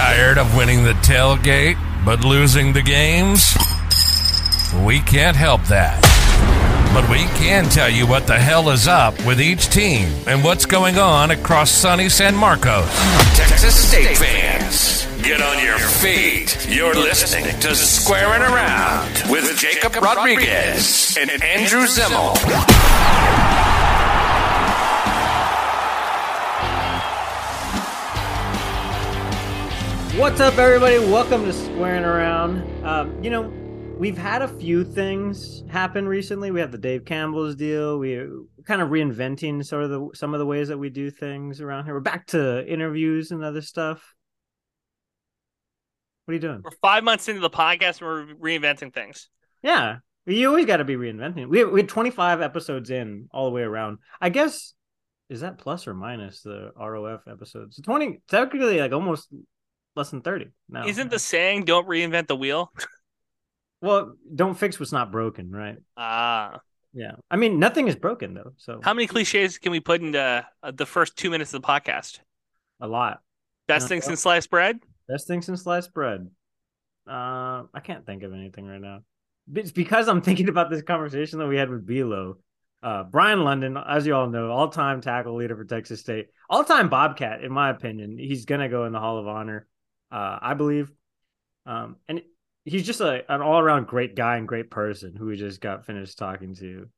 Tired of winning the tailgate but losing the games? We can't help that. But we can tell you what the hell is up with each team and what's going on across sunny San Marcos. Texas State fans, get on your feet. You're listening to Squaring Around with Jakob Rodriguez and Andrew Zimmel. What's up, everybody? Welcome to Squaring Around. Um, you know, we've had a few things happen recently. We have the Dave Campbell's deal. We're kind of reinventing sort of the some of the ways that we do things around here. We're back to interviews and other stuff. What are you doing? We're five months into the podcast. And we're reinventing things. Yeah, you always got to be reinventing. We we had 25 episodes in all the way around. I guess is that plus or minus the ROF episodes? 20 technically like almost less than 30 now. Isn't the saying "Don't reinvent the wheel"? Well, don't fix what's not broken, right? Ah, Yeah. I mean, nothing is broken though. So how many cliches can we put into uh, the first two minutes of the podcast? a lot. Best thing since sliced bread. Best thing since sliced bread. Uh, I can't think of anything right now. It's because I'm thinking about this conversation that we had with BLo. Uh, Bryan London, as you all know, all-time tackle leader for Texas State, all-time Bobcat, in my opinion. He's gonna go in the Hall of Honor, uh, I believe. Um, and he's just a, an all-around great guy and great person who we just got finished talking to.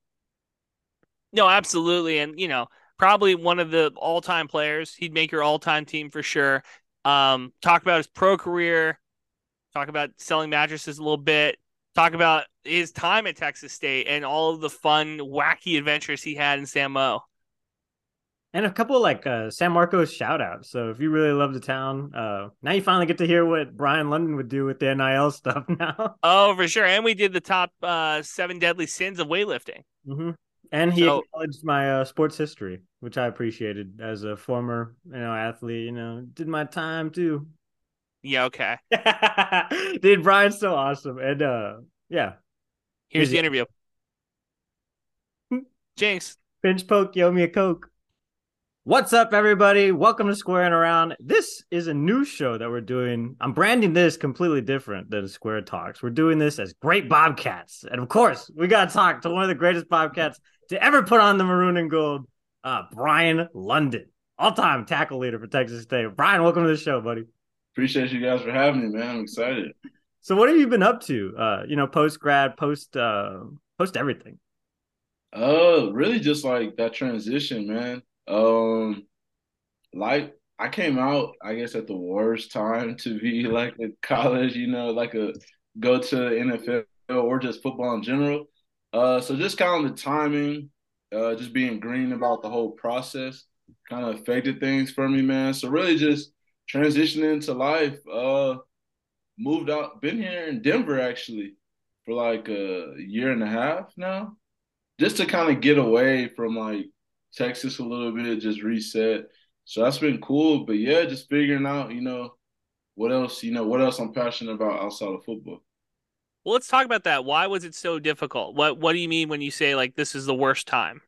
No, absolutely, and you know, probably one of the all-time players. He'd make your all-time team for sure. Um, talk about his pro career. Talk about selling mattresses a little bit. Talk about his time at Texas State and all of the fun, wacky adventures he had in San Mo. And a couple of like uh, San Marcos shout outs. So if you really love the town, uh, now you finally get to hear what Bryan London would do with the NIL stuff now. Oh, for sure. And we did the top uh, seven deadly sins of weightlifting. hmm And he So- acknowledged my uh, sports history, which I appreciated as a former, you know, athlete. You know, did my time too. Yeah, okay. Dude, Bryan's so awesome, and uh, yeah, Here's the interview. Jinx. pinch poke, yo me a coke. What's up, everybody? Welcome to Squaring Around. This is a new show that we're doing. I'm branding this completely different than Square Talks. We're doing this as Great Bobcats, and of course, we got to talk to one of the greatest Bobcats to ever put on the maroon and gold, uh, Bryan London, all-time tackle leader for Texas State. Bryan, welcome to the show, buddy. Appreciate you guys for having me, man. I'm excited. So, what have you been up to? Uh, you know, post grad, post, uh, post everything. Uh, really just like that transition, man. Um, like I came out, I guess, at the worst time to be like a college, you know, like a go to NFL or just football in general. Uh, so just kind of the timing, uh, just being green about the whole process kind of affected things for me, man. So really just transitioning into life. Uh, moved out, been here in Denver actually for like a year and a half now, just to kind of get away from like Texas a little bit, just reset. So that's been cool. But yeah, just figuring out, you know, what else, you know, what else I'm passionate about outside of football. Well, let's talk about that. Why was it so difficult? What What do you mean when you say like this is the worst time?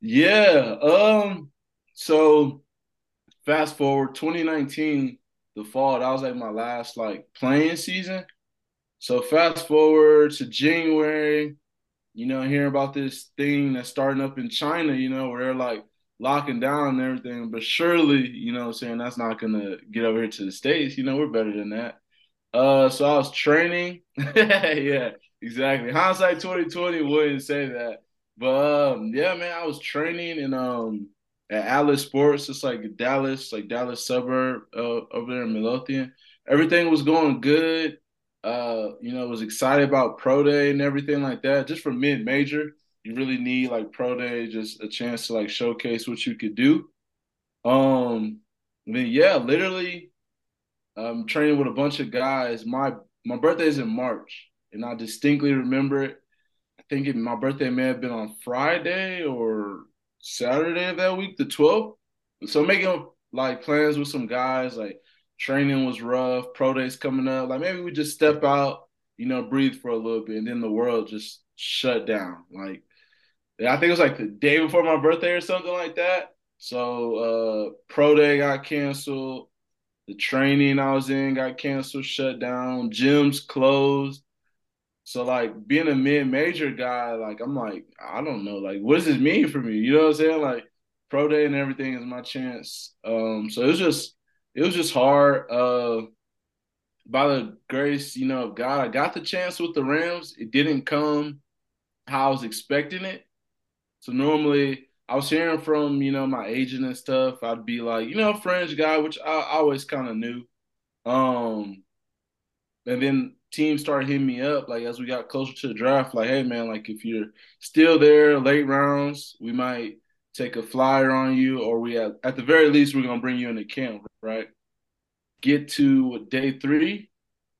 Yeah. Um. So fast forward 2019, the fall. That was like my last like playing season. So fast forward to January, you know, hearing about this thing that's starting up in China. You know, where they're like locking down and everything. But surely, you know, I'm saying that's not gonna get over here to the states. You know, we're better than that. Uh. So I was training. yeah. Exactly. Hindsight 2020 wouldn't say that. But um, yeah, man, I was training in um at Alice Sports. It's like Dallas, like Dallas suburb uh, over there in Midlothian. Everything was going good. Uh, you know, was excited about pro day and everything like that. Just for mid major, you really need like pro day, just a chance to like showcase what you could do. Um, I mean, yeah, literally, I'm training with a bunch of guys. My my birthday is in March, and I distinctly remember it. I think it, my birthday may have been on Friday or Saturday of that week, the 12th. So making like plans with some guys, like training was rough, pro days coming up. Like maybe we just step out, you know, breathe for a little bit, and then the world just shut down. Like I think it was like the day before my birthday or something like that. So uh pro day got canceled. The training I was in got canceled, shut down. Gyms closed. So like being a mid-major guy, like I'm like, I don't know, like what does this mean for me? You know what I'm saying? Like pro day and everything is my chance. Um, so it was just it was just hard. Uh by the grace, you know, of God, I got the chance with the Rams. It didn't come how I was expecting it. So normally I was hearing from, you know, my agent and stuff. I'd be like, you know, fringe guy, which I, I always kind of knew. Um, and then teams started hitting me up, like as we got closer to the draft, like, hey man, like if you're still there late rounds, we might take a flyer on you, or we at the very least we're gonna bring you into camp, right? Get to day three,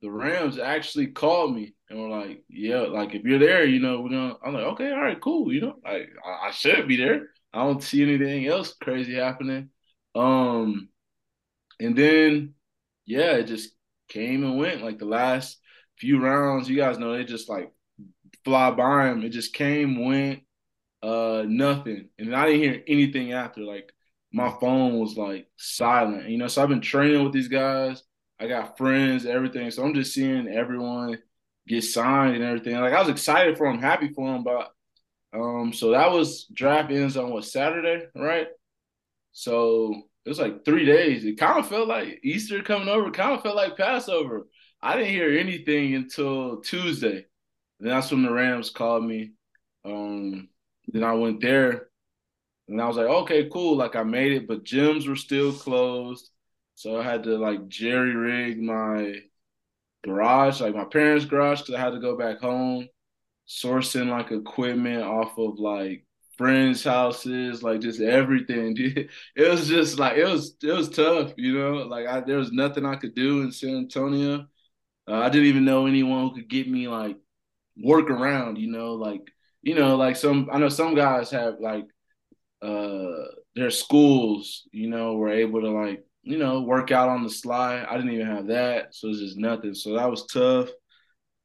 the Rams actually called me and were like, "Yeah, like if you're there, you know, we're gonna." I'm like, "Okay, all right, cool. You know, like I, I should be there. I don't see anything else crazy happening." Um, and then yeah, it just came and went. Like the last few rounds, you guys know they just like fly by them. It just came, went, uh, nothing, and I didn't hear anything after. Like my phone was like silent, you know. So I've been training with these guys. I got friends, everything. So I'm just seeing everyone get signed and everything. Like I was excited for him, happy for him, but um, so that was draft ends on what Saturday, right? So it was like three days. It kind of felt like Easter coming over. Kind of felt like Passover. I didn't hear anything until Tuesday. Then that's when the Rams called me. Um, then I went there, and I was like, okay, cool. Like I made it, but gyms were still closed, so I had to like jerry rig my garage, like my parents' garage, because I had to go back home, sourcing like equipment off of like friends' houses, like just everything. It was just like it was it was tough, you know. Like I, there was nothing I could do in San Antonio. Uh, I didn't even know anyone who could get me like work around, you know, like you know, like some I know some guys have like uh their schools, you know, were able to like you know, work out on the sly. I didn't even have that, so it's just nothing. So that was tough.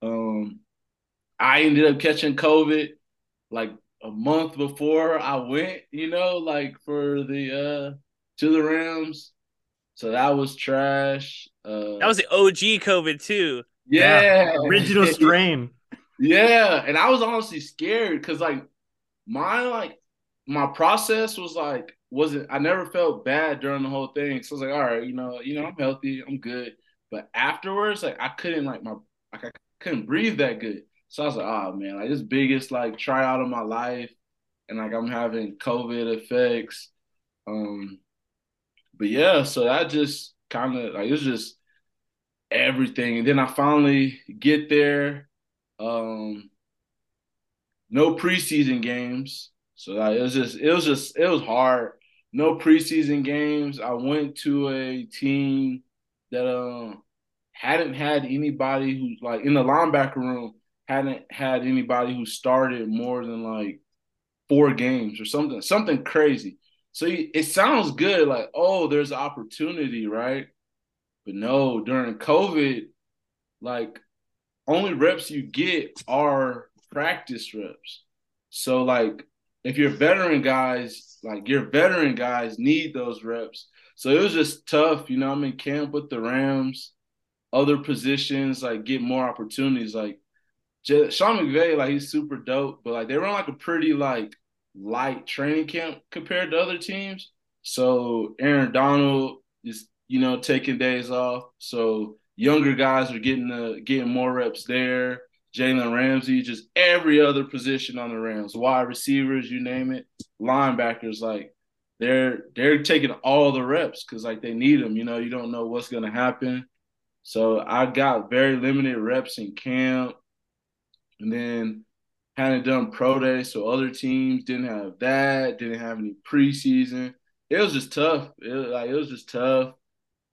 Um, I ended up catching COVID like a month before I went, you know, like for the uh to the Rams. So that was trash. Uh, that was the OG COVID too. Yeah, yeah. original strain. yeah, and I was honestly scared because like my like my process was like wasn't I never felt bad during the whole thing. So I was like, all right, you know, you know, I'm healthy, I'm good. But afterwards, like I couldn't like my like I couldn't breathe that good. So I was like, oh man, like this biggest like tryout of my life, and like I'm having COVID effects. Um, but yeah, so that just kind of like it was just everything. And then I finally get there. Um, no preseason games. So like, it was just it was just it was hard no preseason games. I went to a team that um hadn't had anybody who's like in the linebacker room hadn't had anybody who started more than like four games or something something crazy. So it sounds good, like oh, there's opportunity, right? But no, during COVID, like only reps you get are practice reps. So like if you're veteran guys, like your veteran guys need those reps. So it was just tough, you know. I'm in camp with the Rams, other positions like get more opportunities. Like Sean McVay, like he's super dope, but like they were on like a pretty like light training camp compared to other teams. So Aaron Donald is you know taking days off. So younger guys are getting the getting more reps there. Jalen Ramsey, just every other position on the Rams, wide receivers, you name it, linebackers, like they're they're taking all the reps because like they need them. You know, you don't know what's gonna happen. So I got very limited reps in camp, and then hadn't done pro day, so other teams didn't have that, didn't have any preseason. It was just tough. It like it was just tough.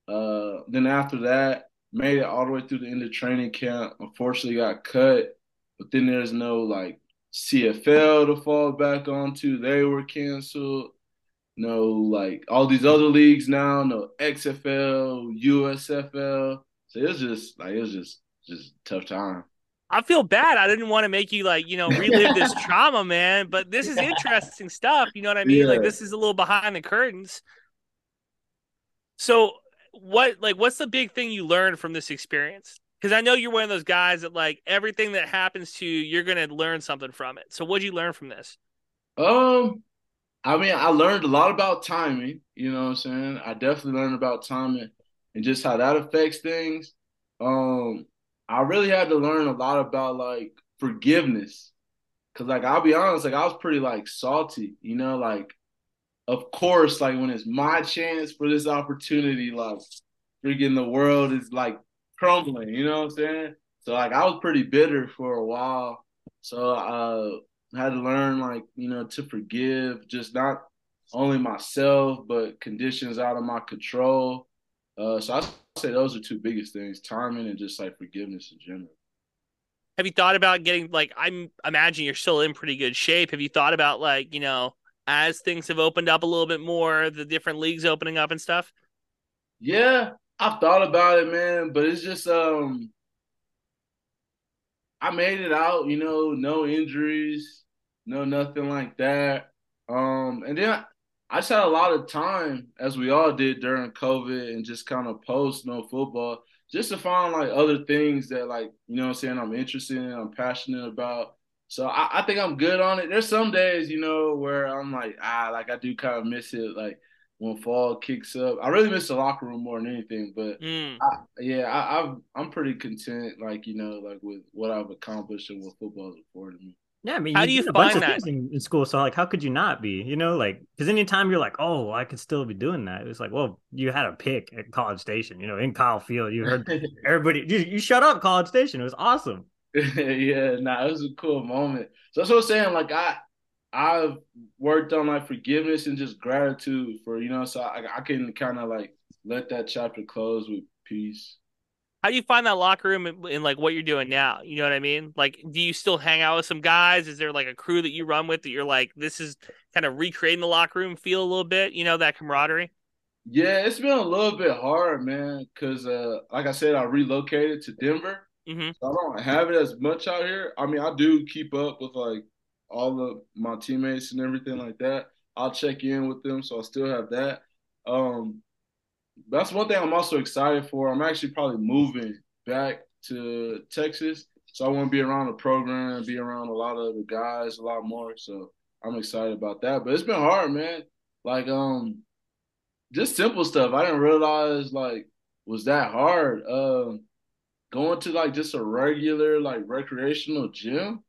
Uh, then after that, made it all the way through the end of training camp. Unfortunately, got cut, but then there's no like CFL to fall back onto. They were canceled. No, like all these other leagues now. No XFL, USFL. So it was just like it was just just tough time. I feel bad. I didn't want to make you like, you know, relive this trauma, man. But this is interesting stuff. You know what I mean? Yeah. Like this is a little behind the curtains. So what like what's the big thing you learned from this experience? Because I know you're one of those guys that like everything that happens to you, you're gonna learn something from it. So what'd you learn from this? Um, I mean, I learned a lot about timing. You know what I'm saying? I definitely learned about timing and just how that affects things. Um, I really had to learn a lot about like forgiveness. Cause like I'll be honest, like I was pretty like salty, you know, like of course, like when it's my chance for this opportunity, like freaking the world is like crumbling, you know what I'm saying? So like I was pretty bitter for a while. So uh I had to learn like, you know, to forgive just not only myself, but conditions out of my control. Uh so I say those are two biggest things, timing and just like forgiveness in general. Have you thought about getting like I'm imagine you're still in pretty good shape. Have you thought about like, you know, as things have opened up a little bit more, the different leagues opening up and stuff? Yeah, I've thought about it, man, but it's just um I made it out, you know, no injuries, no nothing like that. Um and then I, I just had a lot of time, as we all did during COVID and just kind of post no football, just to find like other things that like, you know I'm saying, I'm interested in, I'm passionate about. So I, I, think I'm good on it. There's some days, you know, where I'm like, ah, like I do kind of miss it, like when fall kicks up. I really miss the locker room more than anything. But mm. I, yeah, I, I've, I'm pretty content, like you know, like with what I've accomplished and what football's afforded me. Yeah, I mean, how you do you a bunch of things in, in, school? So like, how could you not be? You know, like because anytime you're like, oh, I could still be doing that. It's like, well, you had a pick at College Station. You know, in Kyle Field, you heard everybody. You, you shut up, College Station. It was awesome. yeah, nah, it was a cool moment. So that's what I'm saying. Like I, I've worked on like forgiveness and just gratitude for you know, so I, I can kind of like let that chapter close with peace. How do you find that locker room in, in, like what you're doing now? You know what I mean? Like, do you still hang out with some guys? Is there like a crew that you run with that you're like, this is kind of recreating the locker room feel a little bit? You know that camaraderie. Yeah, it's been a little bit hard, man. Cause uh, like I said, I relocated to Denver. Mm-hmm. So I don't have it as much out here. I mean, I do keep up with like all of my teammates and everything like that. I'll check in with them, so I still have that. Um, that's one thing I'm also excited for. I'm actually probably moving back to Texas, so I want to be around the program, be around a lot of the guys, a lot more. So I'm excited about that. But it's been hard, man. Like um, just simple stuff. I didn't realize like was that hard. Um, going to like just a regular like recreational gym,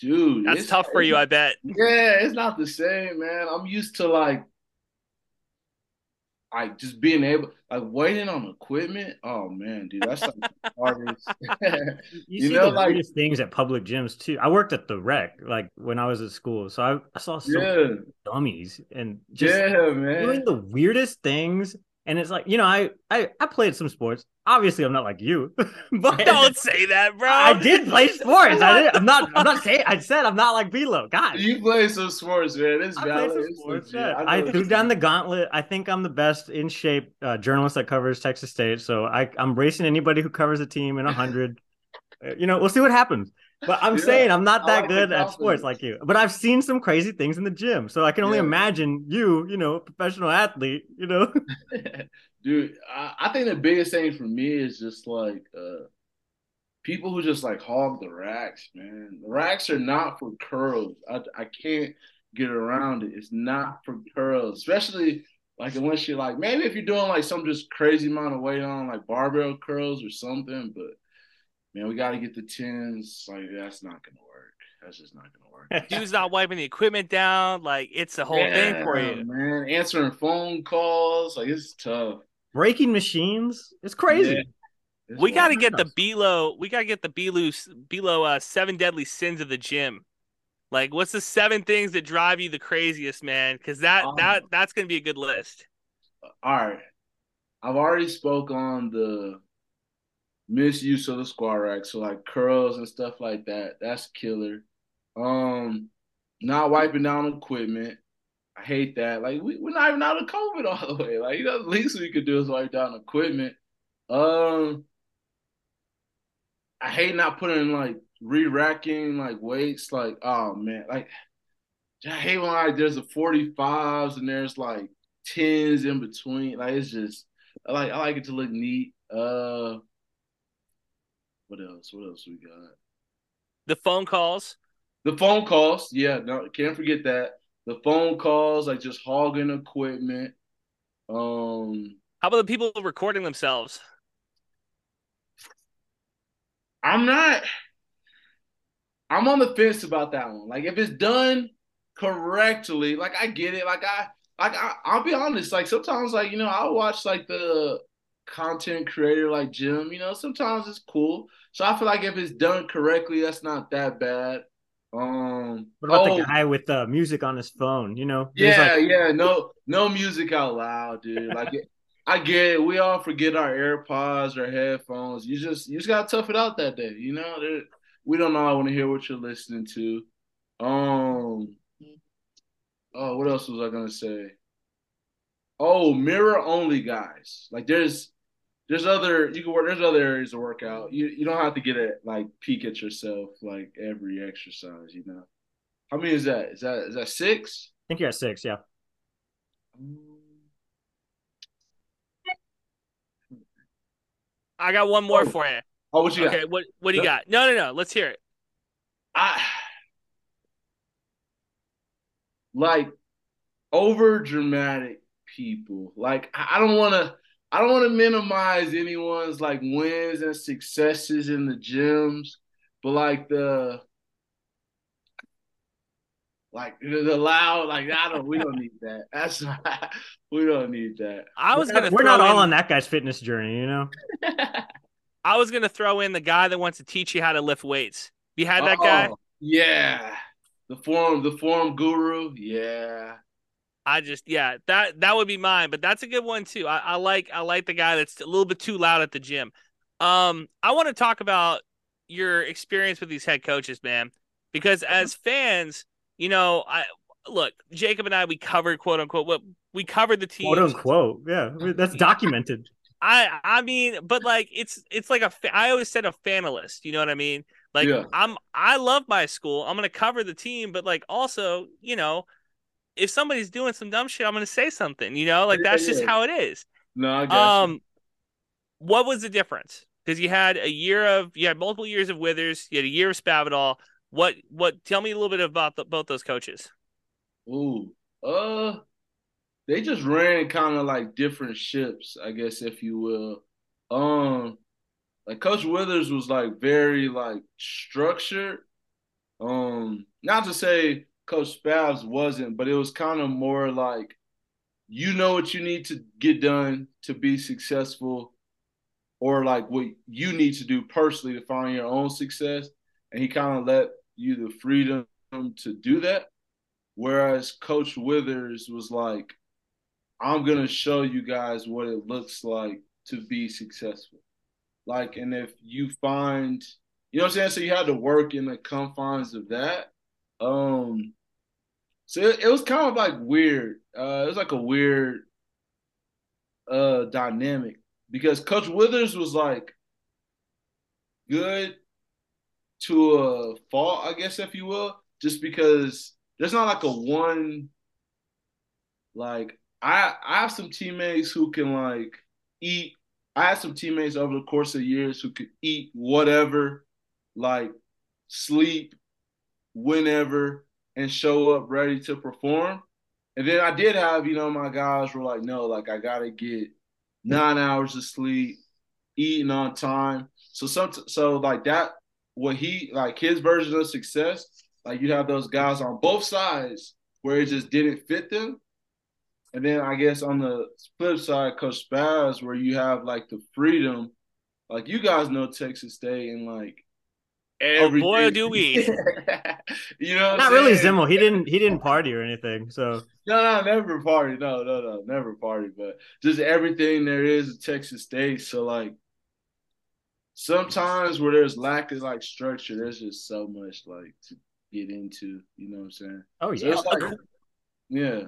dude. That's tough for you, I bet. Yeah, it's not the same, man. I'm used to like like just being able like waiting on equipment. Oh man, dude, that's like the hardest. you, you know, like weirdest things at public gyms too. I worked at the rec like when I was at school, so I, I saw so yeah. dummies and just yeah, man. doing the weirdest things and it's like, you know, I I, I played some sports. Obviously, I'm not like you, but don't say that, bro. I did play sports. I did. I'm not. I'm not saying. I said I'm not like BLo. God, you play some sports, man. It's valid. Sports, yeah. I, I threw down the gauntlet. I think I'm the best in shape uh, journalist that covers Texas State. So I, I'm racing anybody who covers a team in a hundred. Uh, you know, we'll see what happens. But I'm yeah, saying I'm not that like good at sports like you. But I've seen some crazy things in the gym. So I can only yeah. imagine you, you know, professional athlete, you know. Dude, I, I, think the biggest thing for me is just like uh people who just like hog the racks, man. The racks are not for curls. I I can't get around it. It's not for curls, especially like unless you're like maybe if you're doing like some just crazy amount of weight on like barbell curls or something, but man, we got to get the tens. Like that's not gonna work. That's just not gonna work. Dude's not wiping the equipment down. Like it's a whole yeah, thing for you, man. Answering phone calls, like it's tough. Breaking machines, it's crazy. Yeah. we got to get the BLo. We got to get the BLo below uh, seven deadly sins of the gym. Like, what's the seven things that drive you the craziest, man? Because that um, that that's gonna be a good list. All right, I've already spoke on the misuse of the squat rack, so like curls and stuff like that. That's killer. Um, not wiping down equipment. I hate that. Like we, we're not even out of COVID all the way. Like you know, the least we could do is wipe down equipment. Um, I hate not putting like re-racking like weights. Like oh man, like I hate when like there's a 45s and there's like tens in between. Like it's just I like I like it to look neat. Uh, what else? What else we got? The phone calls. The phone calls, yeah, no, can't forget that. The phone calls, like just hogging equipment. Um, How about the people recording themselves? I'm not. I'm on the fence about that one. Like, if it's done correctly, like I get it. Like I, like I, I'll be honest. Like sometimes, like you know, I'll watch like the content creator like Jim. You know, sometimes it's cool. So I feel like if it's done correctly, that's not that bad. Um, What about oh, the guy with the music on his phone? You know, Yeah, like- yeah, no, no music out loud, dude. Like, I get it. We all forget our AirPods or headphones. You just, you just gotta tough it out that day. You know, There- we don't all want to hear what you're listening to. Um, oh, what else was I gonna say? Oh, mirror only guys. Like, there's, there's other you can work. There's other areas to work out. You, you don't have to get it like peek at yourself like every exercise. You know, how many is that? Is that is that six? I think you're at six. Yeah. I got one more oh. for you. Oh, what you got? Okay, what what do you got? No, no, no. Let's hear it. I like over dramatic people. Like I I don't want to. I don't want to minimize anyone's like wins and successes in the gyms, but like the like the, the loud like I don't. We don't need that. That's not, we don't need that. I was gonna. We're throw not all on that guy's fitness journey. You know. I was gonna throw in the guy that wants to teach you how to lift weights. You had that guy. Oh, Yeah, the forum, the forum guru. Yeah. I just yeah, that that would be mine, but that's a good one too. I, I like I like the guy that's a little bit too loud at the gym. Um, I want to talk about your experience with these head coaches, man, because as fans, you know, I look Jakob and I we covered quote unquote what we covered the team. Quote unquote. Yeah, that's documented. I I mean, but like it's it's like a I always said a fanalist. You know what I mean? Like Yeah. I'm I love my school. I'm gonna cover the team, but like also you know, if somebody's doing some dumb shit, I'm gonna say something. You know, like Yeah, that's just yeah. how it is. No, I you. Um, what was the difference? Because you had a year of you had multiple years of Withers, you had a year of Spavital. What what? Tell me a little bit about the, both those coaches. Ooh, uh, they just ran kind of like different ships, I guess, if you will. Um, like Coach Withers was like very like structured. Um, not to say Coach Spavs wasn't, but it was kind of more like you know what you need to get done to be successful, or like what you need to do personally to find your own success. And he kind of let you the freedom to do that. Whereas Coach Withers was like, I'm going to show you guys what it looks like to be successful. Like, and if you find, you know what I'm saying? So you had to work in the confines of that. Um, so it, it was kind of like weird. Uh, it was like a weird uh dynamic because Coach Withers was like good to a fault, I guess, if you will, just because there's not like a one like I I have some teammates who can like eat. I had some teammates over the course of years who could eat whatever, like sleep whenever, and show up ready to perform. And then I did have, you know, my guys were like, no, like I gotta get nine hours of sleep, eating on time. So some so like that what he like his version of success, like you have those guys on both sides where it just didn't fit them. And then I guess on the flip side, Coach Spaz, where you have like the freedom, like you guys know Texas State and like everything. Oh boy, do we. you know, what Not I'm really saying? Zimmel. He didn't. He didn't party or anything. So No, no, never party. No, no, no, never party. But just everything there is in Texas State. So like sometimes where there's lack of like structure, there's just so much like to get into. You know what I'm saying? oh yeah. it's like, yeah,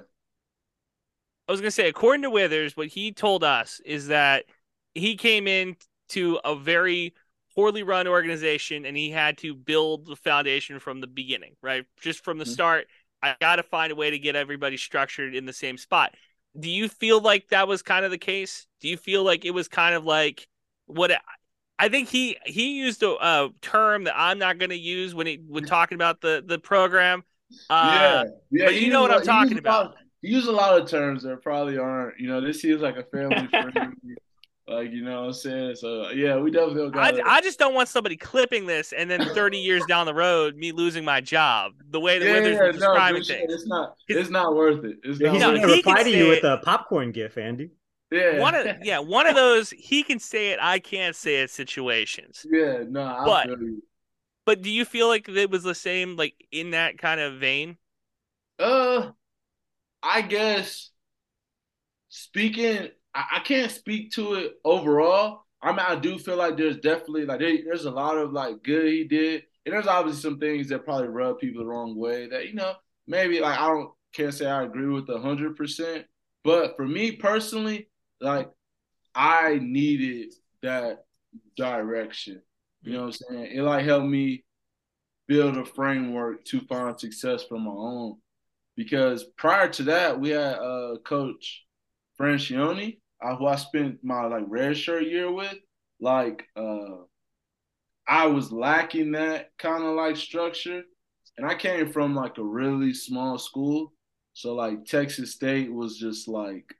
I was gonna say, according to Withers, what he told us is that he came in to a very poorly run organization and he had to build the foundation from the beginning, right? Just from the Mhm. start, I got to find a way to get everybody structured in the same spot. do you feel like that was kind of the case? Do you feel like it was kind of like what I think he he used a, a term that I'm not going to use when he when talking about the the program. Uh, yeah, yeah. But you know what I'm talking about. He used a lot of terms that probably aren't. You know, this seems like a family friendly like, you know what I'm saying? So, yeah, we definitely got I, I just don't want somebody clipping this and then 30 years down the road, me losing my job. The way the yeah, way they're describing no, things. It's not, it's not worth it. It's yeah, he's going to reply to you with a popcorn gif, Andy. Yeah. One of yeah, one of those he can say it, I can't say it situations. Yeah, no, I but, but do you feel like it was the same, like in that kind of vein? Uh, I guess speaking I, I can't speak to it overall. I mean, I do feel like there's definitely like there, there's a lot of like good he did, and there's obviously some things that probably rub people the wrong way. That you know maybe like I don't can't say I agree with hundred percent, but for me personally, like I needed that direction. You know what I'm saying? It like helped me build a framework to find success for my own. Because prior to that, we had a coach Franchione, uh, who I spent my like red shirt year with, like uh, I was lacking that kind of like structure, and I came from like a really small school, so like Texas State was just like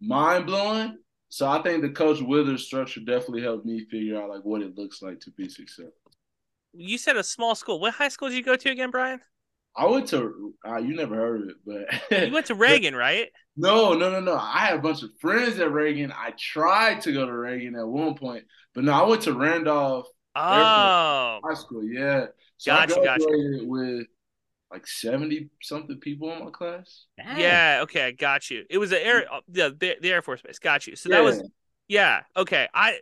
mind blowing. So I think the Coach Withers structure definitely helped me figure out like what it looks like to be successful. You said a small school. What high school did you go to again, Bryan? I went to uh, you never heard of it, but you went to Reagan, right? No, no, no, no. I had a bunch of friends at Reagan. I tried to go to Reagan at one point, but no, I went to Randolph oh. High School. Yeah, so gotcha, I graduated gotcha. with like seventy something people in my class. Dang. Yeah, okay, got you. It was the air, the the, the Air Force Base. Got you. So that was, yeah, okay. I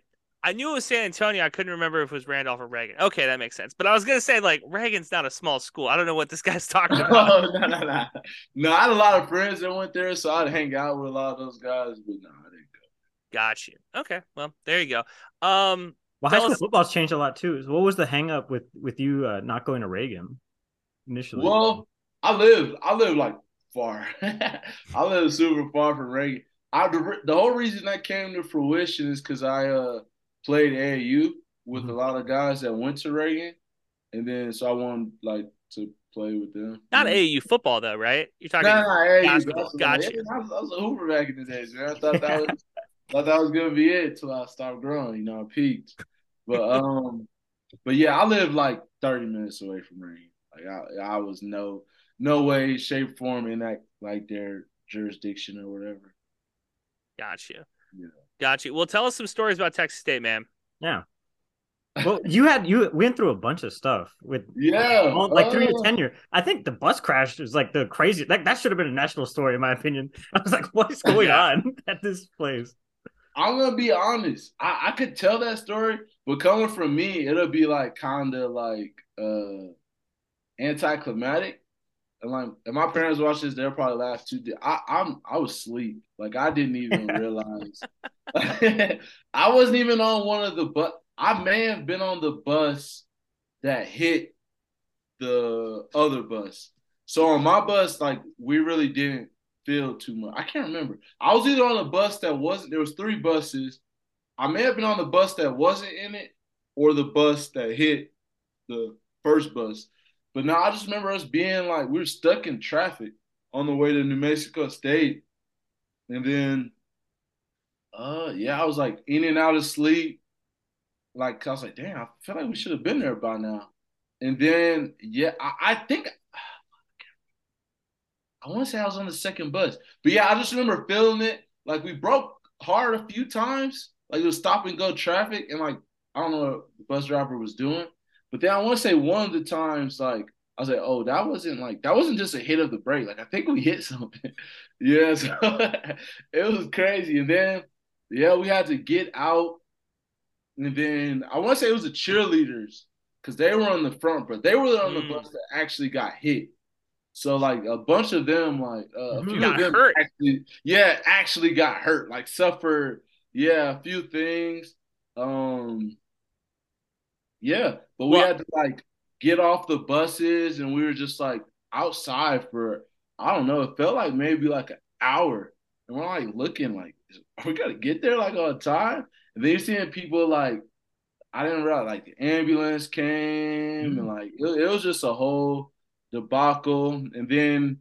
I knew it was San Antonio. I couldn't remember if it was Randolph or Reagan. Okay, that makes sense. But I was gonna say like Reagan's not a small school. I don't know what this guy's talking about. oh, no, no, no. No, I had a lot of friends that went there, so I'd hang out with a lot of those guys. But no, I didn't go. Got you. Okay, well there you go. Um, well, high school us... football's changed a lot too. So what was the hang up with with you uh, not going to Reagan initially? Well, I live I live like far. I live super far from Reagan. I the, the whole reason that came to fruition is because I uh played AAU with mm-hmm. a lot of guys that went to Reagan, and then so I wanted like to play with them. Not AAU football though, right? You're talking nah, AAU basketball. Gotcha. Yeah, I, was, I was a hooper back in the days, man. I thought that was thought that was gonna be it until I stopped growing. You know, I peaked. But um, but yeah, I live like 30 minutes away from Reagan. Like I, I was no no way, shape, form in that like their jurisdiction or whatever. Gotcha. Yeah. Got you. Well, tell us some stories about Texas State, man. Yeah. Well, you had you went through a bunch of stuff with yeah, all, like through your tenure. I think the bus crash was like the crazy. Like that should have been a national story, in my opinion. I was like, what is going on at this place? I'm gonna be honest. I, I could tell that story, but coming from me, it'll be like kind of like uh anticlimactic. And like, if my parents watch this, they'll probably laugh too. I, I'm I was asleep. Like I didn't even realize. I wasn't even on one of the bus. I may have been on the bus that hit the other bus. So on my bus, like we really didn't feel too much. I can't remember. I was either on a bus that wasn't. There was three buses. I may have been on the bus that wasn't in it, or the bus that hit the first bus. But now I just remember us being like we were stuck in traffic on the way to New Mexico State, and then, uh, yeah, I was like in and out of sleep. Like I was like, damn, I feel like we should have been there by now. And then, yeah, I, I think I want to say I was on the second bus, but yeah, I just remember feeling it. Like we broke hard a few times. Like it was stop and go traffic, and like I don't know what the bus driver was doing, but then I want to say one of the times, like I was like, oh, that wasn't like that wasn't just a hit of the brake. Like I think we hit something. yeah, so it was crazy. And then yeah, we had to get out. And then I want to say it was the cheerleaders because they were on the front, but they were on the mm. bus that actually got hit. So like a bunch of them, like uh, a few got of them hurt. actually, yeah, actually got hurt, like suffered, yeah, a few things. Um, yeah, but we well, had to like get off the buses and we were just like outside for I don't know, it felt like maybe like an hour. and we're like looking like, are we gonna get there like on time? And then you're seeing people like, I didn't realize like the ambulance came mm-hmm. and like it, it was just a whole debacle. And then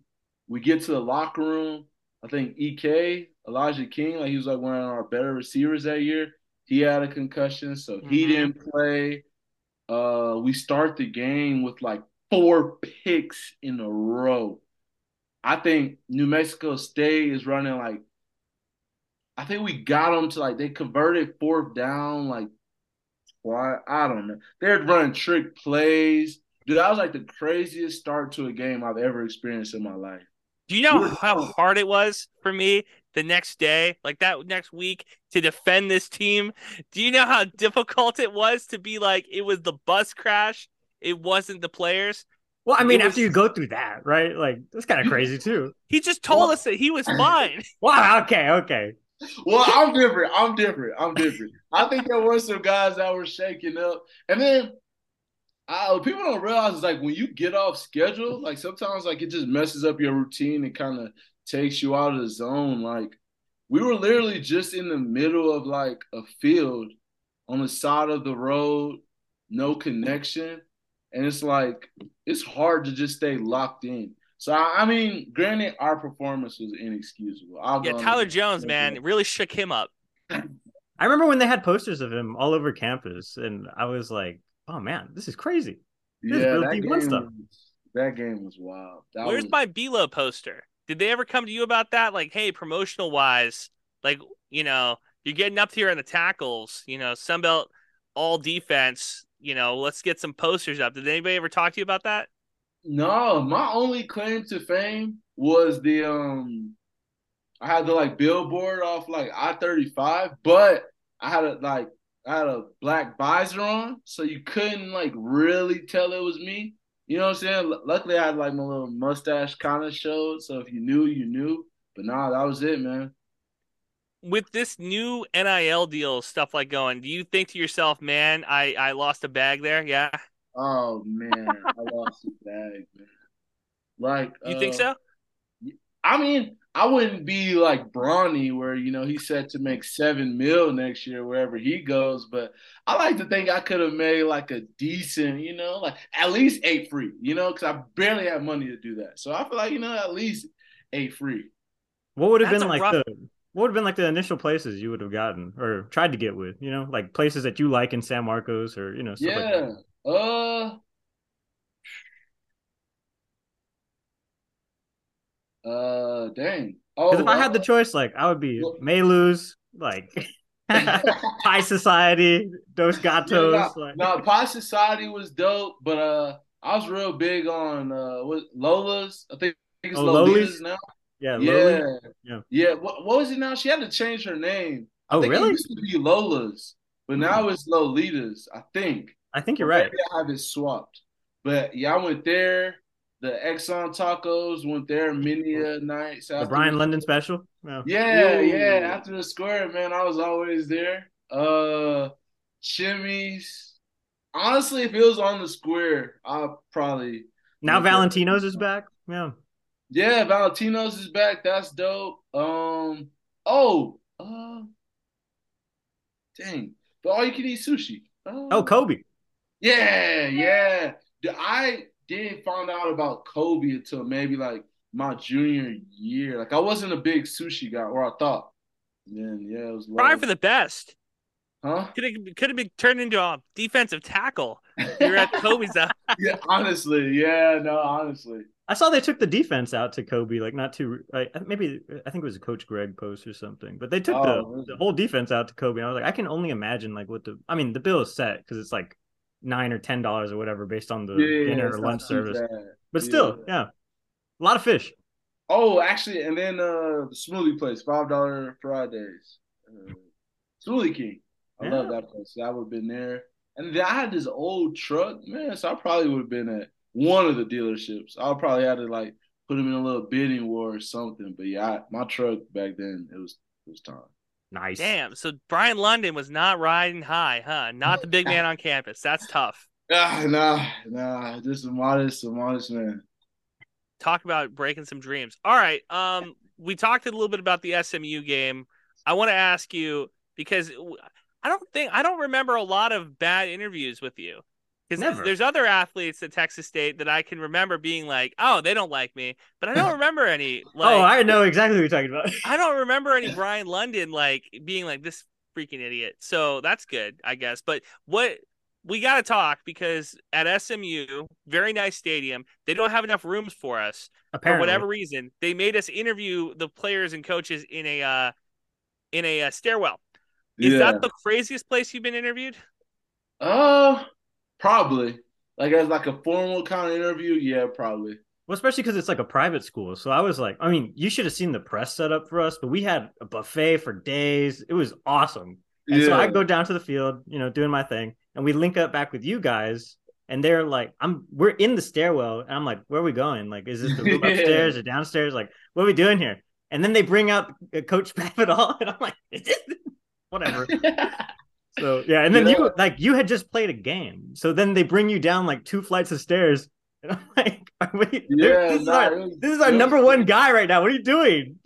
we get to the locker room. I think Ek Elijah King, like he was like one of our better receivers that year. He had a concussion, so he mm-hmm. didn't play. Uh, we start the game with like four picks in a row. I think New Mexico State is running like I think we got them to like they converted fourth down like why I don't know. They're running trick plays. Dude, that was like the craziest start to a game I've ever experienced in my life. Do you know how hard it was for me the next day, like that next week, to defend this team? Do you know how difficult it was to be like it was the bus crash? It wasn't the players. Well, I mean, was... after you go through that, right? Like that's kind of crazy too. He just told well, us that he was fine. wow. Okay. Okay. Well, I'm different. I'm different. I'm different. I think there were some guys that were shaking up, and then I, people don't realize is like when you get off schedule, like sometimes like it just messes up your routine and kind of takes you out of the zone. Like we were literally just in the middle of like a field on the side of the road, no connection, and it's like it's hard to just stay locked in. So I mean, granted, our performance was inexcusable. I'll yeah, Tyler Jones, man, really shook him up. I remember when they had posters of him all over campus, and I was like, "Oh man, this is crazy." This yeah, that game, was, that game was wild. That Where's was... my BLo poster? Did they ever come to you about that? Like, hey, promotional wise, like you know, you're getting up here in the tackles, you know, Sun Belt all defense. You know, let's get some posters up. Did anybody ever talk to you about that? No, my only claim to fame was the um I had the like billboard off like I thirty five, but I had a like I had a black visor on, so you couldn't like really tell it was me. You know what I'm saying? L- luckily, I had like my little mustache kind of showed, so if you knew, you knew. But nah, that was it, man. With this new NIL deal stuff like going, do you think to yourself, man, I I lost a bag there? Yeah. Oh man, I lost a bag, man. Like you uh, think so? I mean, I wouldn't be like Bronny, where you know he's set to make seven mil next year wherever he goes. But I like to think I could have made like a decent, you know, like at least eight free, you know, because I barely have money to do that. So I feel like you know at least eight free. What would have been like rough... the what would have been like the initial places you would have gotten or tried to get with, you know, like places that you like in San Marcos or you know, yeah. Like uh, uh, dang. Oh, if I had the choice, like I would be may lose, like Pie Society, Dos Gatos. Yeah, no, like... no, Pie Society was dope, but uh, I was real big on uh, what Lola's. I think, I think it's oh, Lola's now. Yeah, yeah, yeah. Yeah. What, what was it now? She had to change her name. I oh, really? It used to be Lola's, but now it's Lolita's. I think. I think you're right. I have it swapped. But yeah, I went there. The Exxon tacos went there many a nights. The Bryan London special. Yeah. yeah, yeah. After the square, man, I was always there. Uh, Chimy's. Honestly, if it was on the square, I'll probably. Now Valentino's is back. Yeah. Yeah, Valentino's is back. That's dope. Um. Oh. Uh. Dang. But all you can eat sushi. Uh, oh, Kobe. Yeah, yeah. I didn't find out about Kobe until maybe like my junior year. Like I wasn't a big sushi guy, or I thought. Man, yeah, it was probably for the best. Huh? Could have could have been turned into a defensive tackle. You're at Kobe's out. yeah, honestly, yeah, no, honestly. I saw they took the defense out to Kobe, like not too, like maybe I think it was a Coach Greg post or something, but they took oh, the, the whole defense out to Kobe. And I was like, I can only imagine like what the, I mean, the bill is set because it's like nine or ten dollars or whatever based on the yeah, dinner or lunch service. But still, yeah. yeah. a lot of fish. Oh, actually, and then uh the smoothie place, five dollar Fridays, uh, Smoothie King. I yeah. love that place. I would have been there, and I had this old truck, man. So I probably would have been at one of the dealerships. I probably had to like put him in a little bidding war or something. But yeah, I, my truck back then it was it was time. Nice. Damn. So Bryan London was not riding high, huh? Not the big man on campus. That's tough. Ah, nah, nah. Just a modest, a modest man. Talk about breaking some dreams. All right. Um, we talked a little bit about the SMU game. I want to ask you because I don't think I don't remember a lot of bad interviews with you. Because there's other athletes at Texas State that I can remember being like, "Oh, they don't like me," but I don't remember any. Like, oh, I know exactly what you're talking about. I don't remember any Bryan London like being like this freaking idiot. So that's good, I guess. But what we got to talk because at SMU, very nice stadium, they don't have enough rooms for us Apparently. for whatever reason. They made us interview the players and coaches in a uh, in a uh, stairwell. Is yeah. that the craziest place you've been interviewed? Uh, Probably. Like as like a formal kind of interview, yeah, probably. Well, especially because it's like a private school. So I was like, I mean, you should have seen the press set up for us, but we had a buffet for days. It was awesome. And yeah. so I go down to the field, you know, doing my thing, and we link up back with you guys. And they're like, I'm we're in the stairwell, and I'm like, where are we going? Like, is this the room upstairs or downstairs? Like, what are we doing here? And then they bring out uh, Coach Papadol, and I'm like, whatever. So yeah, and then you, you like you had just played a game, so then they bring you down like two flights of stairs, and I'm like, wait, yeah, this, is our, was, this is our number one guy right now. What are you doing,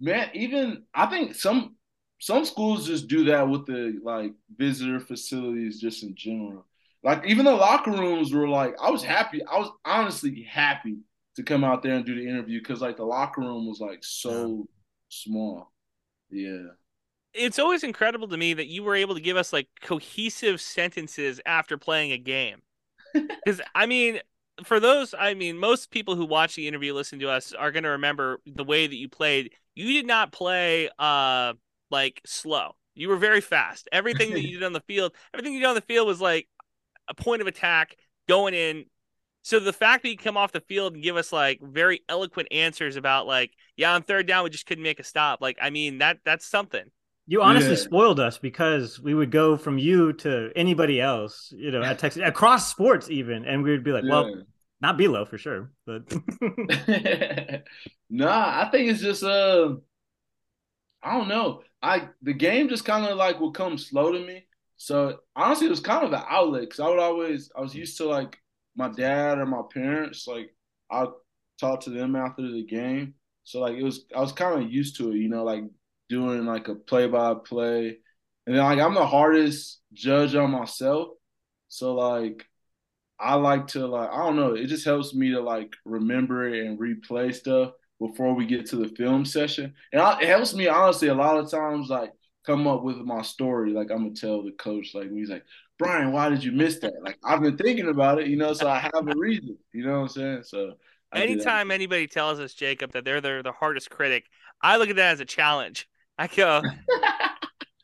man? Even I think some some schools just do that with the like visitor facilities, just in general. Like even the locker rooms were like, I was happy. I was honestly happy to come out there and do the interview because like the locker room was like so small. Yeah it's always incredible to me that you were able to give us like cohesive sentences after playing a game. Because I mean, for those, I mean, most people who watch the interview, listen to us, are going to remember the way that you played. You did not play uh like slow. You were very fast. Everything that you did on the field, everything you did on the field was like a point of attack going in. So the fact that you come off the field and give us like very eloquent answers about like, yeah, on third down we just couldn't make a stop. Like, I mean that that's something. You honestly yeah. spoiled us because we would go from you to anybody else, you know, at Texas across sports even, and we would be like, yeah. well, not BLo for sure, but nah, I think it's just uh, I don't know. I the game just kind of like would come slow to me. So honestly, it was kind of an outlet because I would always I was used to like my dad or my parents like I talk to them after the game. So like it was I was kind of used to it, you know, like doing like a play by play. And then like I'm the hardest judge on myself. So like I like to like I don't know, it just helps me to like remember it and replay stuff before we get to the film session. And I, it helps me honestly a lot of times like come up with my story. Like I'm gonna tell the coach like he's like, Bryan, why did you miss that? Like I've been thinking about it, you know, so I have a reason. You know what I'm saying? So I anytime anybody tells us, Jakob, that they're the, the hardest critic, I look at that as a challenge. I go.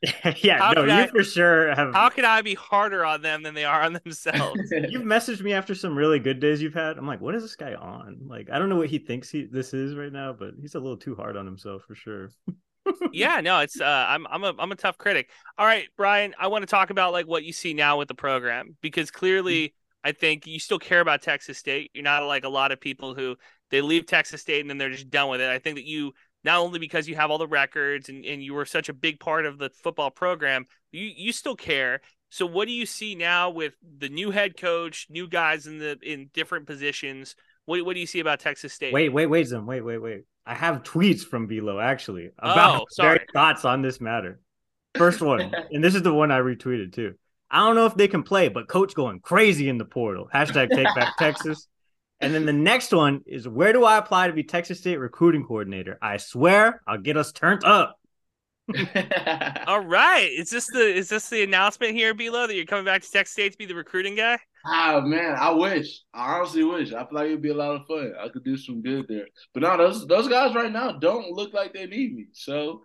yeah, how no, you I, for sure have. How can I be harder on them than they are on themselves? you've messaged me after some really good days you've had. I'm like, what is this guy on? Like, I don't know what he thinks he this is right now, but he's a little too hard on himself for sure. yeah, no, it's uh, I'm I'm a I'm a tough critic. All right, Bryan, I want to talk about like what you see now with the program because clearly. I think you still care about Texas State. You're not like a lot of people who they leave Texas State and then they're just done with it. I think that you not only because you have all the records and, and you were such a big part of the football program, you you still care. So what do you see now with the new head coach, new guys in the in different positions? What what do you see about Texas State? Wait, wait, wait, Zim, wait, wait, wait. I have tweets from BLo actually oh, about oh, their thoughts on this matter. First one, and this is the one I retweeted too. I don't know if they can play, but coach going crazy in the portal. Hashtag take back Texas. And then the next one is where do I apply to be Texas State recruiting coordinator? I swear I'll get us turned up. All right. Is this the is this the announcement here BLo that you're coming back to Texas State to be the recruiting guy? Oh man, I wish. I honestly wish. I feel like it'd be a lot of fun. I could do some good there. But no, those those guys right now don't look like they need me. So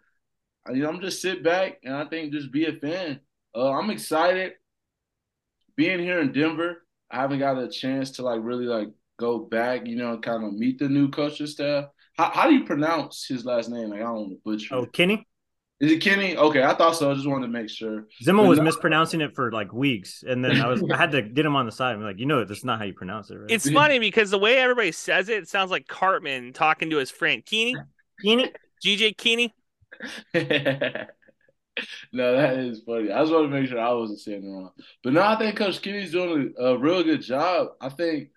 you know, I'm just sit back and I think just be a fan. Uh, I'm excited being here in Denver. I haven't got a chance to like really like go back, you know, kind of meet the new coaching staff. How, how do you pronounce his last name? Like I don't want to butcher. Oh, Kinne. Is it Kinne? Okay, I thought so. I just wanted to make sure. Zimmer was no, mispronouncing it for like weeks, and then I was I had to get him on the side. I'm like, you know, that's not how you pronounce it, right? It's funny because the way everybody says it, it sounds like Cartman talking to his friend Keeney. Keeney, GJ Keeney. no, that is funny. I just want to make sure I wasn't saying it wrong. But no, I think Coach Kinne's doing a, a real good job. I think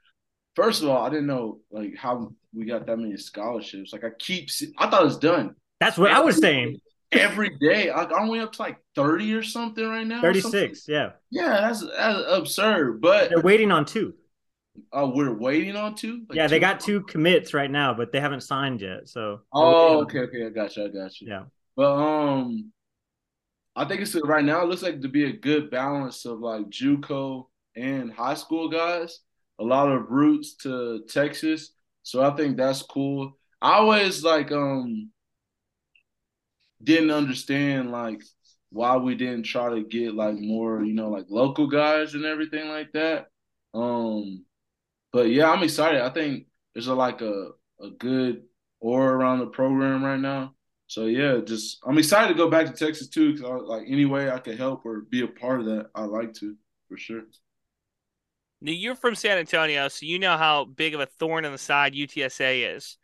first of all, I didn't know like how we got that many scholarships. Like I keep, see- I thought it's done That's what I was saying. every day. Like aren't we up to like thirty or something right now? or Thirty something? six. Yeah, Yeah, that's that's absurd. But they're waiting on two. uh, we're waiting on two. Like Yeah, they two- got two commits right now, but they haven't signed yet. So Oh, okay, okay, I got you, I got you. yeah. But um, I think it's right now. It looks like to be a good balance of like JUCO and high school guys. A lot of roots to Texas, so I think that's cool. I always like um didn't understand like why we didn't try to get like more, you know, like local guys and everything like that. Um, but yeah, I'm excited. I think there's a like a a good aura around the program right now. So yeah, just I'm excited to go back to Texas too. Because like any way I could help or be a part of that, I like to for sure. Now you're from San Antonio, so you know how big of a thorn in the side UTSA is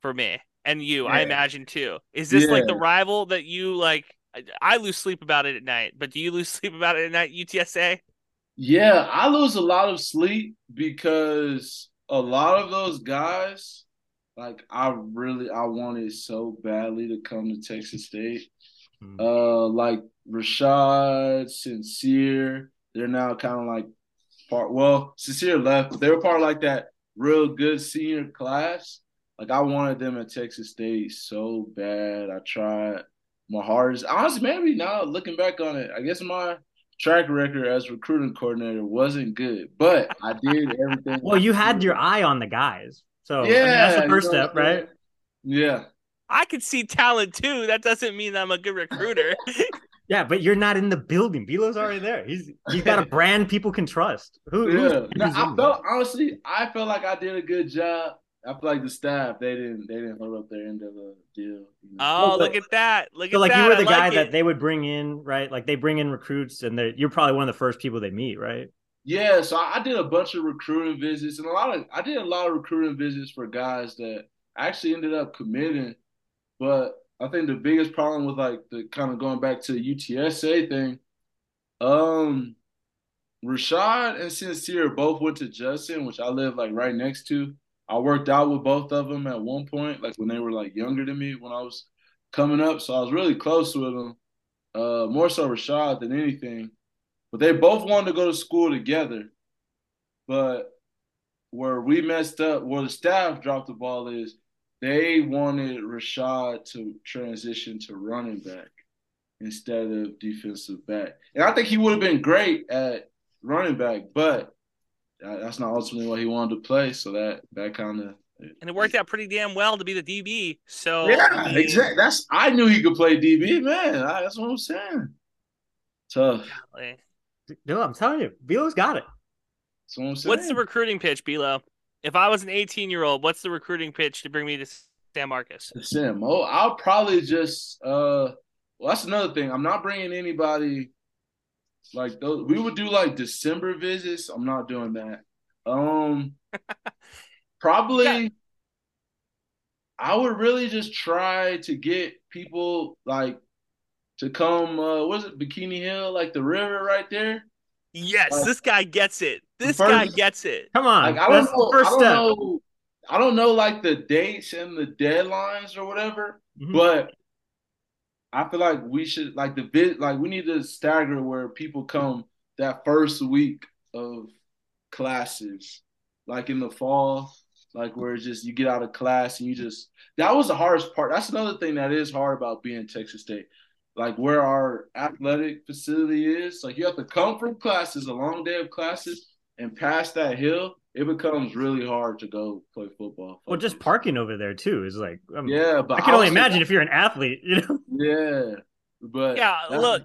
for me and you. I imagine too. Is this like the rival that you like? I- I lose sleep about it at night, but do you lose sleep about it at night? UTSA. Yeah, I lose a lot of sleep because a lot of those guys, like I really I wanted so badly to come to Texas State. Hmm. Uh, like Rashad, Sincere, they're now kind of like part. Well, Sincere left, but they were part of like that real good senior class. Like I wanted them at Texas State so bad. I tried my hardest. Honestly, maybe now looking back on it, I guess my track record as recruiting coordinator wasn't good, but I did everything. Well, you had your eye on the guys, so I mean, yeah, that's the you first know step, what I'm saying? right? Yeah, I could see talent too. That doesn't mean I'm a good recruiter. Yeah, but you're not in the building. BLo's already there. He's he's got a brand people can trust. Who? yeah. who's- No, I felt honestly, I felt like I did a good job. I feel like the staff they didn't they didn't hold up their end of the deal. you know? Oh, Well, look at that! Look So at like that! you were the I guy like that it. they would bring in, right? Like they bring in recruits, and they you're probably one of the first people they meet, right? Yeah, so I I did a bunch of recruiting visits and a lot of I did a lot of recruiting visits for guys that actually ended up committing. But I think the biggest problem with like the kind of going back to the UTSA thing, um, Rashad and Sincere both went to Justin, which I live like right next to. I worked out with both of them at one point, like when they were like younger than me when I was coming up. So I was really close with them, uh, more so Rashad than anything. But they both wanted to go to school together. But where we messed up, where the staff dropped the ball is they wanted Rashad to transition to running back instead of defensive back. And I think he would have been great at running back, but that's not ultimately what he wanted to play. So that that kind of and it worked out pretty damn well to be the DB. So yeah, I mean, exactly. That's I knew he could play DB, man. I, that's what I'm saying. Tough. like, No, I'm telling you, BLo's got it. That's what I'm saying. What's the recruiting pitch, BLo? If I was an 18 year old, what's the recruiting pitch to bring me to San Marcos? Sam, oh, I'll probably just uh well that's another thing. I'm not bringing anybody like those we would do like December visits. I'm not doing that. Um probably Yeah. I would really just try to get people like to come uh was it Bikini Hill, like the river right there? Yes, Uh, this guy gets it. This first- guy gets it. Come on, Like I don't know, first I don't step. know I don't know like the dates and the deadlines or whatever. Mhm. But I feel like we should like the bit like we need to stagger where people come that first week of classes, like in the fall, like where it's just you get out of class and you just that was the hardest part. That's another thing that is hard about being Texas State. Like where our athletic facility is, like you have to come from classes, a long day of classes, and past that hill, it becomes really hard to go play football. Well, just parking over there too is like, um, Yeah, but I can only was- imagine if you're an athlete, you know. Yeah, but Yeah, look,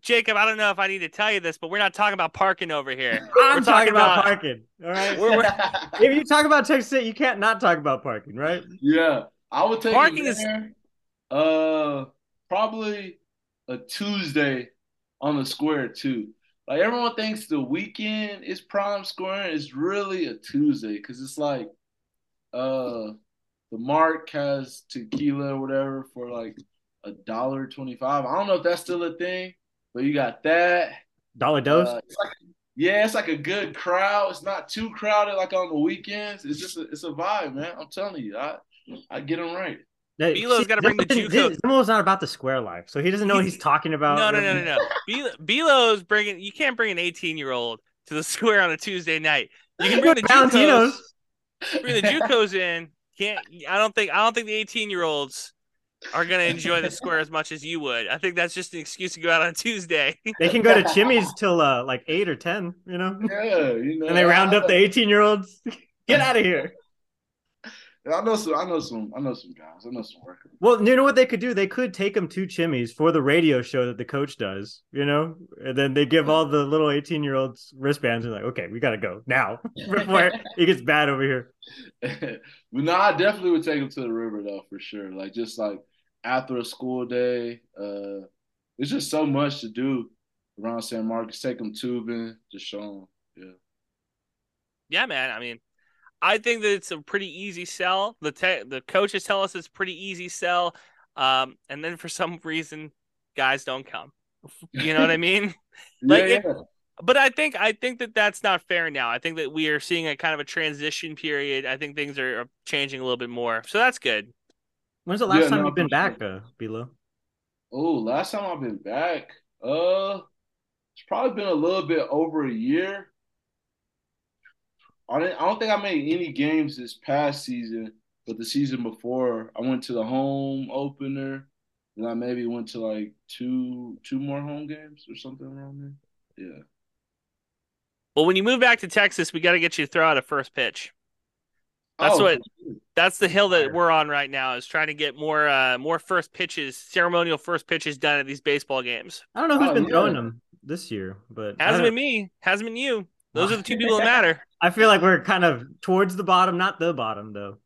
Jakob, I don't know if I need to tell you this, but we're not talking about parking over here. I'm We're talking about, about- parking. All right. We're- we're- if you talk about Texas State, you can't not talk about parking, right? yeah, I would take Parking it is- there. Uh, probably a Tuesday on the square too. Like everyone thinks the weekend is prime scoring. It's really a Tuesday because it's like, uh, the Marc has tequila or whatever for like a dollar twenty five. I don't know if that's still a thing, but you got that. Dollar dose. Uh, it's like, yeah, it's like a good crowd. It's not too crowded like on the weekends. It's just a, it's a vibe, man. I'm telling you, I I get them right. Hey, BLo's see, gotta bring the Zimmo- JUCO. Zimmo's not about the square life, so he doesn't know what he's talking about. No, no, no, no, no. BLo- BLo's bringing. You can't bring an 18 year old to the square on a Tuesday night. You can bring the Valentino's. JUCOs. Bring the JUCOs in. Can't. I don't think. I don't think the 18 year olds are gonna enjoy the square as much as you would. I think that's just an excuse to go out on Tuesday. They can go to Chimy's till uh, like eight or ten, you know, Yeah, you know. and they round up the eighteen year olds. Get out of here. I know some. I know some. I know some guys. I know some workers. Well, you know what they could do? They could take them to Chimy's for the radio show that the coach does, you know, and then they give all the little eighteen year olds wristbands and like, okay, we gotta go now before it gets bad over here. but no, I definitely would take them to the river though, for sure. Like just like after a school day, uh, there's just so much to do around San Marcos. Take them tubing, just show them. Yeah. yeah, man. I mean, I think that it's a pretty easy sell. The te- the coaches tell us it's a pretty easy sell. Um, and then for some reason, guys don't come. You know what I mean? Like, yeah, it- but I think I think that that's not fair now. I think that we are seeing a kind of a transition period. I think things are, are changing a little bit more, so that's good. When's the last Yeah, time no, you've been for sure. back, uh, BLo? Oh, last time I've been back, uh, it's probably been a little bit over a year. I didn't. I don't think I made any games this past season, but the season before, I went to the home opener, and I maybe went to like two two more home games or something around there. Yeah. Well, when you move back to Texas, we got to get you to throw out a first pitch. That's Oh, what- That's the hill that we're on right now. Is trying to get more uh more first pitches, ceremonial first pitches done at these baseball games. I don't know who's Oh, been yeah. throwing them this year, but Hasn't don't- been me. Hasn't been you. Those are the two people that matter. I feel like we're kind of towards the bottom, not the bottom though.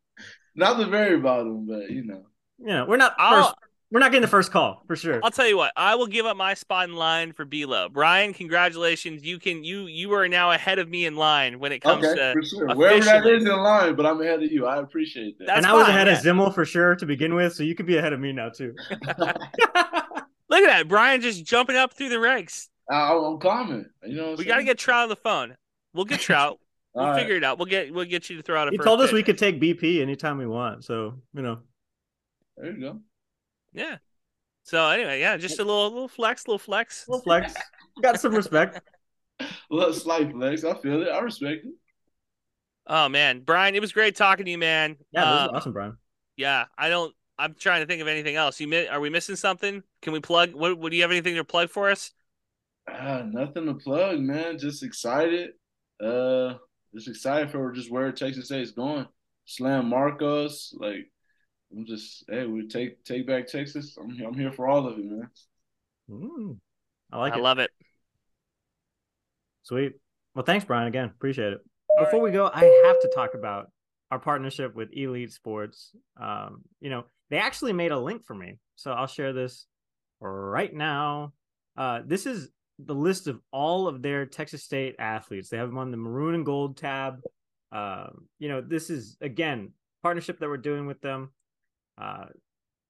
Not the very bottom, but you know. You know, we're not I'll- first. We're not getting the first call for sure. I'll tell you what. I will give up my spot in line for BLo. Bryan, congratulations. You can you you are now ahead of me in line when it comes Okay, to. for sure. Wherever that officially. is in line, but I'm ahead of you. I appreciate that. That's and I was fine, ahead yeah. of Zimmel for sure to begin with, so you could be ahead of me now too. Look at that, Bryan just jumping up through the ranks. I, I'm coming. You know, what We got to get Trout on the phone. We'll get Trout. We'll All right. figure it out. We'll get we'll get you to throw out a. he first told us pitch. we could take BP anytime we want, so you know. There you go. Yeah. So anyway, yeah, just a little little flex, little flex. Little flex. Got some respect. Little slight flex. I feel it. I respect it. Oh man, Bryan, it was great talking to you, man. Yeah, this is Um, awesome, Bryan. Yeah, I don't. I'm trying to think of anything else. You mi- are we missing something? Can we plug? What? What do you have anything to plug for us? Ah, nothing to plug, man. Just excited. Uh, just excited for just where Texas State is going. Slam Marcos, like I'm just hey, we take take back Texas. I'm I'm here for all of it, man. Mm, I like I it. love it. Sweet. Well, thanks, Bryan. Again, appreciate it. All Before we go, I have to talk about our partnership with Elite Sports. Um, you know, they actually made a link for me, so I'll share this right now. Uh, this is the list of all of their Texas State athletes. They have them on the maroon and gold tab. Um, you know, this is again partnership that we're doing with them. Uh,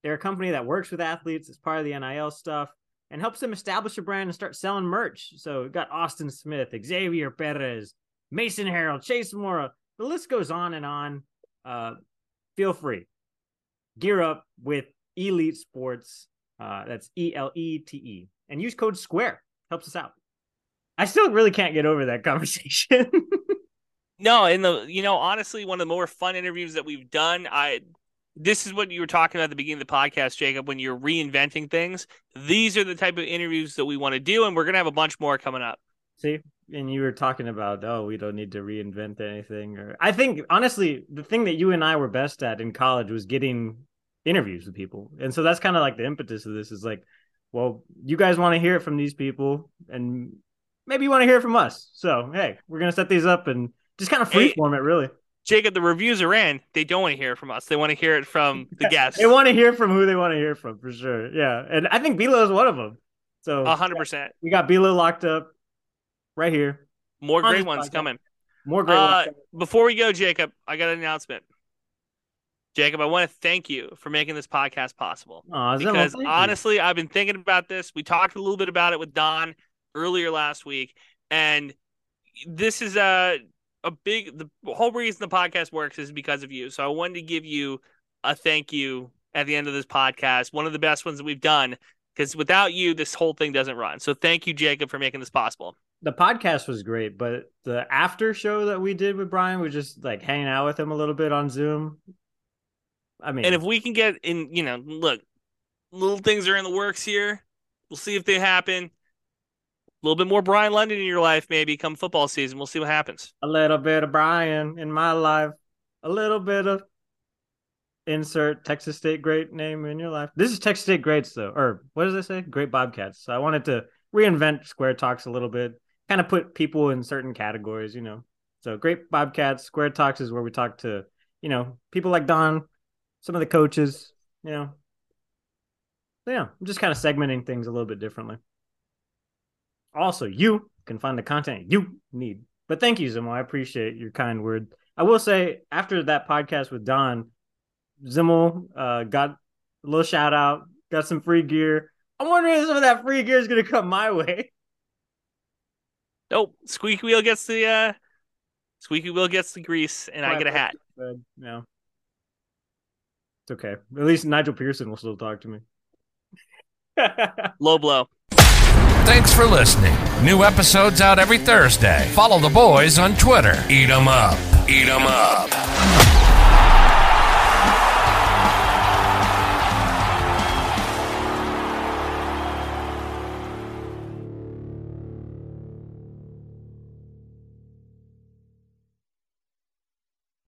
they're a company that works with athletes It's part of the NIL stuff and helps them establish a brand and start selling merch. So we've got Austin Smith, Xavier Perez, Mason Harold, Chase Mora. The list goes on and on. Uh, feel free. Gear up with Elite Sports. Uh, that's E L E T E. And use code SQUARE. Helps us out. I still really can't get over that conversation. No, and the you know honestly, one of the more fun interviews that we've done. I this is what you were talking about at the beginning of the podcast, Jakob. When you're reinventing things, these are the type of interviews that we want to do, and we're gonna have a bunch more coming up. See, and you were talking about, oh, we don't need to reinvent anything. Or I think honestly, the thing that you and I were best at in college was getting interviews with people, and so that's kind of like the impetus of this. Is like, well, you guys want to hear it from these people, and maybe you want to hear it from us. So hey, we're gonna set these up and just kind of Hey. freeform it, really. Jakob, the reviews are in. They don't want to hear it from us. They want to hear it from the guests. They want to hear from who they want to hear from for sure. Yeah, and I think BLo is one of them. So A hundred percent. we got BLo locked up right here. More On great ones podcast. coming. More great. Ones. Uh, before we go, Jakob, I got an announcement. Jakob, I want to thank you for making this podcast possible. Because you. honestly, I've been thinking about this. We talked a little bit about it with Don earlier last week, and this is a a big the whole reason the podcast works is because of you. So I wanted to give you a thank you at the end of this podcast, one of the best ones that we've done. Because without you, this whole thing doesn't run. So thank you, Jakob, for making this possible. The podcast was great, but the after show that we did with Bryan was just like hanging out with him a little bit on Zoom. I mean, And if we can get in, you know, look, little things are in the works here. We'll see if they happen. A little bit more Bryan London in your life, maybe come football season. We'll see what happens. a little bit of Brian in my life, a little bit of insert Texas State great name in your life. This is Texas State greats though, or what does it say? Great Bobcats. So I wanted to reinvent Square Talks a little bit, kind of put people in certain categories, you know. So great Bobcats, Square Talks is where we talk to, you know, people like Don, some of the coaches, you know. So yeah, I'm just kind of segmenting things a little bit differently. Also, you can find the content you need. But thank you, Zimmel. I appreciate your kind word. I will say, after that podcast with Don, Zimmel uh, got a little shout out, got some free gear. I'm wondering if some of that free gear is going to come my way. Nope. Squeaky wheel gets the uh squeaky wheel gets the grease and I get a hat. Yeah. It's okay. At least Nigel Pearson will still talk to me. Low blow. Thanks for listening. New episodes out every Thursday. Follow the boys on Twitter. Eat 'em up. Eat 'em up.